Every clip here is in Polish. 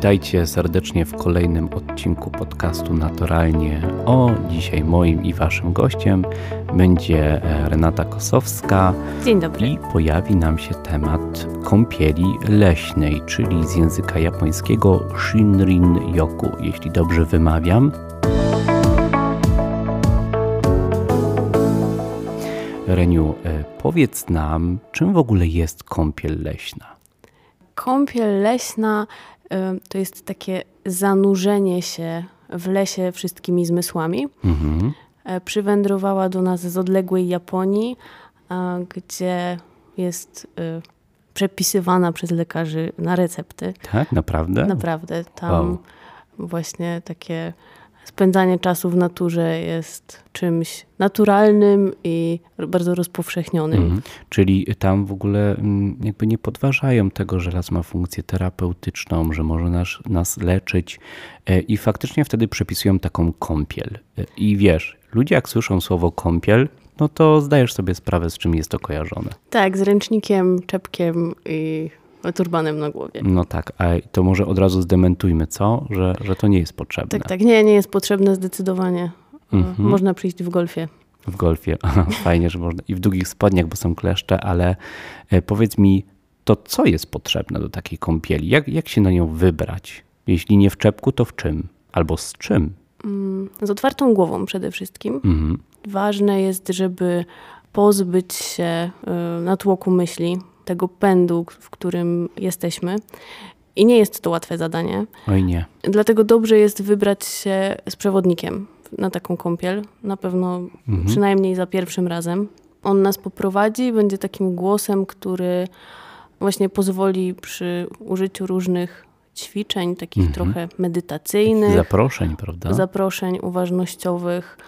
Witajcie serdecznie w kolejnym odcinku podcastu Naturalnie. O, dzisiaj moim i waszym gościem będzie e, Renata Kosowska. Dzień dobry. I pojawi nam się temat kąpieli leśnej, czyli z języka japońskiego Shinrin Yoku, jeśli dobrze wymawiam. Reniu, e, powiedz nam, czym w ogóle jest kąpiel leśna? Kąpiel leśna to jest takie zanurzenie się w lesie wszystkimi zmysłami. Mhm. E, przywędrowała do nas z odległej Japonii, gdzie jest y, przepisywana przez lekarzy na recepty. Tak, naprawdę? Naprawdę. Tam wow. właśnie takie spędzanie czasu w naturze jest czymś naturalnym i bardzo rozpowszechnionym. Mhm. Czyli tam w ogóle mm, jakby nie podważają tego, że las ma funkcję terapeutyczną, że może nas, nas leczyć e, i faktycznie wtedy przepisują taką kąpiel. E, I wiesz, ludzie jak słyszą słowo kąpiel, no to zdajesz sobie sprawę, z czym jest to kojarzone. Tak, z ręcznikiem, czepkiem i turbanem na głowie. No tak, a to może od razu zdementujmy, co? Że, że to nie jest potrzebne. Tak, tak, nie, nie jest potrzebne zdecydowanie. Mhm. Można przyjść w golfie. W golfie, fajnie, że można. I w długich spodniach, bo są kleszcze, ale e, powiedz mi, to co jest potrzebne do takiej kąpieli? Jak, jak się na nią wybrać? Jeśli nie w czepku, to w czym? Albo z czym? Mm, z otwartą głową przede wszystkim. Mhm. Ważne jest, żeby pozbyć się e, natłoku myśli, tego pędu, w którym jesteśmy. I nie jest to łatwe zadanie. Oj nie. Dlatego dobrze jest wybrać się z przewodnikiem na taką kąpiel. Na pewno mhm. przynajmniej za pierwszym razem. On nas poprowadzi i będzie takim głosem, który właśnie pozwoli przy użyciu różnych ćwiczeń, takich mhm. trochę medytacyjnych. Zaproszeń, prawda? Zaproszeń uważnościowych.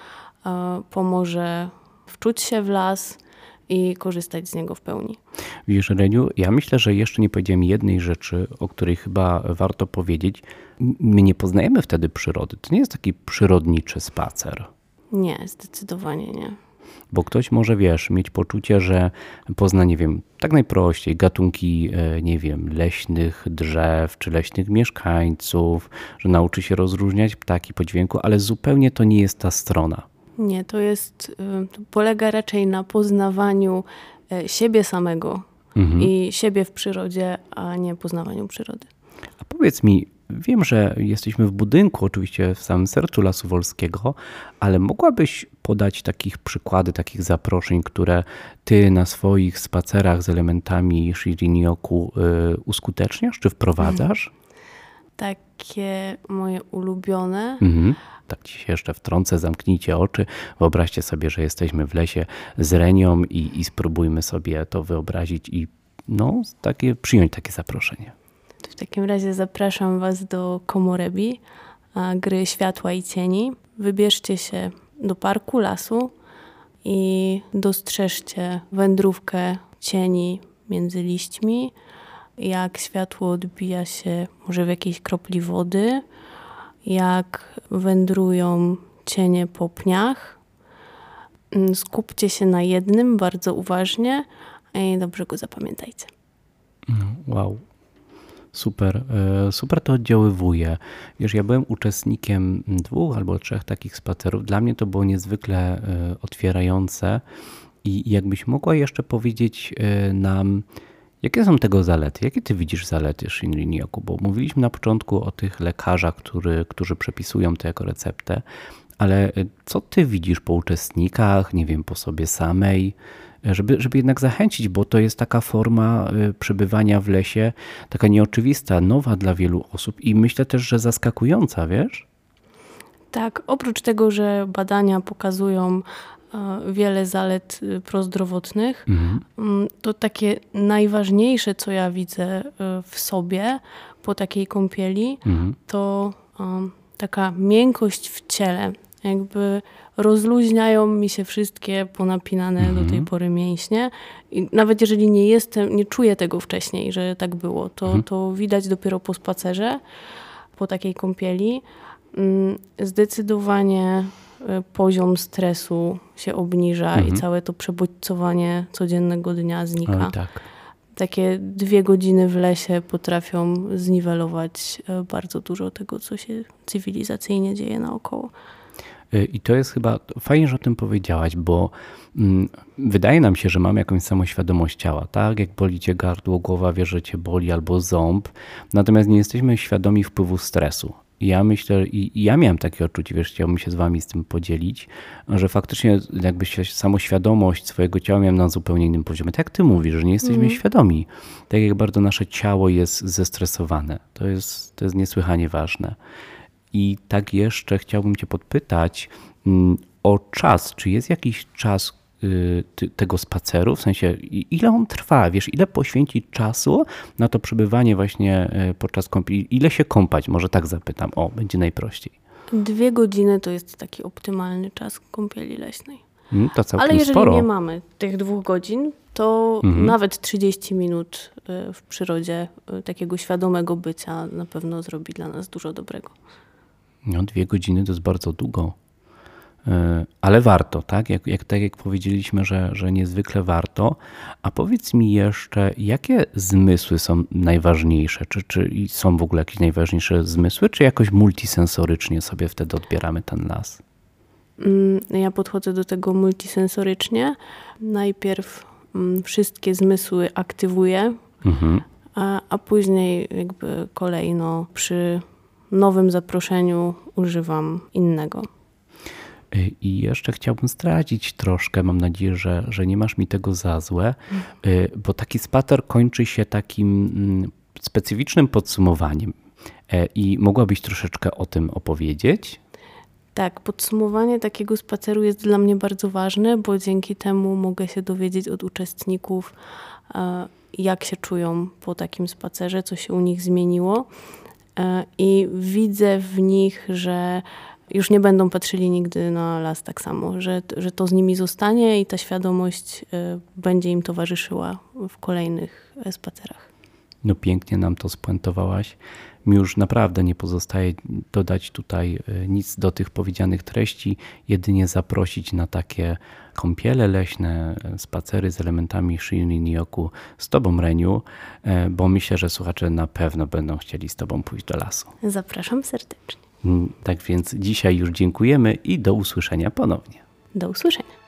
Pomoże wczuć się w las, i korzystać z niego w pełni. Wiesz, Reniu, ja myślę, że jeszcze nie powiedziałem jednej rzeczy, o której chyba warto powiedzieć. My nie poznajemy wtedy przyrody. To nie jest taki przyrodniczy spacer. Nie, zdecydowanie nie. Bo ktoś może, wiesz, mieć poczucie, że pozna, nie wiem, tak najprościej, gatunki, e, nie wiem, leśnych drzew czy leśnych mieszkańców, że nauczy się rozróżniać ptaki po dźwięku, ale zupełnie to nie jest ta strona. Nie, to jest, y, to polega raczej na poznawaniu e, siebie samego mhm. i siebie w przyrodzie, a nie poznawaniu przyrody. A powiedz mi, wiem, że jesteśmy w budynku, oczywiście w samym sercu Lasu Wolskiego, ale mogłabyś podać takich przykłady, takich zaproszeń, które ty na swoich spacerach z elementami Shirin-yoku y, uskuteczniasz czy wprowadzasz? Mhm. Takie moje ulubione. Mhm tak ci się jeszcze wtrącę, zamknijcie oczy, wyobraźcie sobie, że jesteśmy w lesie z Renią i, i spróbujmy sobie to wyobrazić i no, takie, przyjąć takie zaproszenie. W takim razie zapraszam Was do Komorebi, gry światła i cieni. Wybierzcie się do parku, lasu i dostrzeżcie wędrówkę cieni między liśćmi, jak światło odbija się może w jakiejś kropli wody, jak wędrują cienie po pniach. Mm, skupcie się na jednym bardzo uważnie i dobrze go zapamiętajcie. No, wow. Super, e, super to oddziaływuje. Wiesz, ja byłem uczestnikiem dwóch albo trzech takich spacerów. Dla mnie to było niezwykle e, otwierające. I jakbyś mogła jeszcze powiedzieć e, nam, Jakie są tego zalety? Jakie ty widzisz zalety Shinrin Yoku? Bo mówiliśmy na początku o tych lekarzach, który, którzy przepisują to jako receptę, ale y, co ty widzisz po uczestnikach, nie wiem, po sobie samej, żeby, żeby jednak zachęcić, bo to jest taka forma y, przebywania w lesie, taka nieoczywista, nowa dla wielu osób i myślę też, że zaskakująca, wiesz? Tak, oprócz tego, że badania pokazują wiele zalet y, prozdrowotnych, mhm. Mm, to takie najważniejsze, co ja widzę y, w sobie po takiej kąpieli, mhm. to taka miękkość w ciele. Jakby rozluźniają mi się wszystkie ponapinane mhm. do tej mhm. pory mięśnie. I nawet jeżeli nie jestem, nie czuję tego wcześniej, że tak było, to, mhm. to widać dopiero po spacerze, po takiej kąpieli. Mm, zdecydowanie Y, poziom stresu się obniża mhm. i całe to przebodźcowanie codziennego dnia znika. tak. takie dwie godziny w lesie potrafią zniwelować e, bardzo dużo tego, co się cywilizacyjnie dzieje naokoło. E, I to jest chyba fajnie, że o tym powiedziałaś, bo mm, wydaje nam się, że mamy jakąś samoświadomość ciała, tak? Jak boli cię gardło, głowa wie, że cię boli albo ząb, natomiast nie jesteśmy świadomi wpływu stresu ja myślę, i ja miałem takie odczucie, wiesz, chciałbym się z wami z tym podzielić, że faktycznie jakby się samoświadomość swojego ciała miałem na zupełnie innym poziomie. Tak jak ty mówisz, że nie jesteśmy mm. świadomi, tak jak bardzo nasze ciało jest zestresowane. To jest, to jest niesłychanie ważne. I tak jeszcze chciałbym cię podpytać mm, o czas. Czy jest jakiś czas, tego spaceru, w sensie ile on trwa, wiesz, ile poświęcić czasu na to przebywanie właśnie y, podczas kąpieli, ile się kąpać, może tak zapytam, o, będzie najprościej. Dwie godziny to jest taki optymalny czas kąpieli leśnej. Mm, to całkiem Ale jeżeli sporo. nie mamy tych dwóch godzin, to mhm. nawet 30 minut y, w przyrodzie takiego świadomego bycia na pewno zrobi dla nas dużo dobrego. No, dwie godziny to jest bardzo długo. E, ale warto, tak? Jak, jak, tak jak powiedzieliśmy, że, że niezwykle warto. A powiedz mi jeszcze, jakie zmysły są najważniejsze? Czy, czy są w ogóle jakieś najważniejsze zmysły, czy jakoś multisensorycznie sobie wtedy odbieramy ten las? Mm, ja podchodzę do tego multisensorycznie. Najpierw mm, wszystkie zmysły aktywuję, mhm. a, a później jakby kolejno przy nowym zaproszeniu używam innego. I jeszcze chciałbym zdradzić troszkę, mam nadzieję, że, że nie masz mi tego za złe, y, bo taki spacer kończy się takim mm, specyficznym podsumowaniem. E, I mogłabyś troszeczkę o tym opowiedzieć? Tak, podsumowanie takiego spaceru jest dla mnie bardzo ważne, bo dzięki temu mogę się dowiedzieć od uczestników, e, jak się czują po takim spacerze, co się u nich zmieniło. E, I widzę w nich, że już nie będą patrzyli nigdy na las tak samo, że, że to z nimi zostanie i ta świadomość e, będzie im towarzyszyła w kolejnych spacerach. No pięknie nam to spuentowałaś. Mi już naprawdę nie pozostaje dodać tutaj e, nic do tych powiedzianych treści, jedynie zaprosić na takie kąpiele leśne, spacery z elementami Shinrin Yoku z Tobą, Reniu, bo myślę, że słuchacze na pewno będą chcieli z Tobą pójść do lasu. Zapraszam serdecznie. Mm, tak więc dzisiaj już dziękujemy i do usłyszenia ponownie. Do usłyszenia.